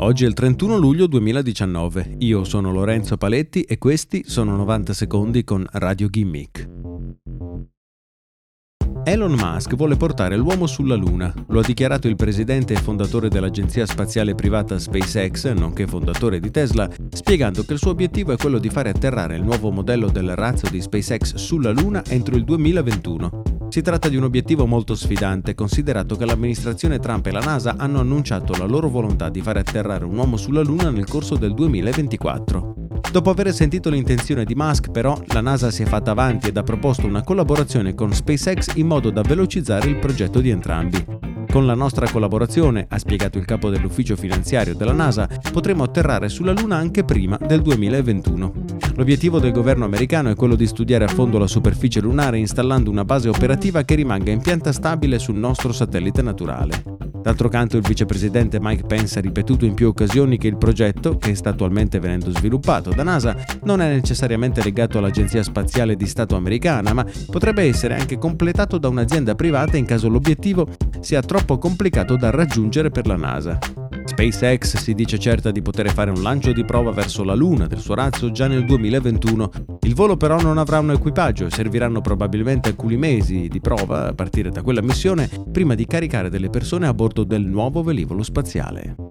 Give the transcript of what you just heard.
Oggi è il 31 luglio 2019, io sono Lorenzo Paletti e questi sono 90 secondi con Radio Gimmick. Elon Musk vuole portare l'uomo sulla Luna. Lo ha dichiarato il presidente e fondatore dell'agenzia spaziale privata SpaceX, nonché fondatore di Tesla, spiegando che il suo obiettivo è quello di fare atterrare il nuovo modello del razzo di SpaceX sulla Luna entro il 2021. Si tratta di un obiettivo molto sfidante, considerato che l'amministrazione Trump e la NASA hanno annunciato la loro volontà di fare atterrare un uomo sulla Luna nel corso del 2024. Dopo aver sentito l'intenzione di Musk, però, la NASA si è fatta avanti ed ha proposto una collaborazione con SpaceX in modo da velocizzare il progetto di entrambi. Con la nostra collaborazione, ha spiegato il capo dell'ufficio finanziario della NASA, potremo atterrare sulla Luna anche prima del 2021. L'obiettivo del governo americano è quello di studiare a fondo la superficie lunare installando una base operativa che rimanga in pianta stabile sul nostro satellite naturale. D'altro canto il vicepresidente Mike Pence ha ripetuto in più occasioni che il progetto, che sta attualmente venendo sviluppato da NASA, non è necessariamente legato all'Agenzia Spaziale di Stato americana, ma potrebbe essere anche completato da un'azienda privata in caso l'obiettivo sia troppo complicato da raggiungere per la NASA. SpaceX si dice certa di poter fare un lancio di prova verso la Luna del suo razzo già nel 2021. Il volo però non avrà un equipaggio e serviranno probabilmente alcuni mesi di prova a partire da quella missione prima di caricare delle persone a bordo del nuovo velivolo spaziale.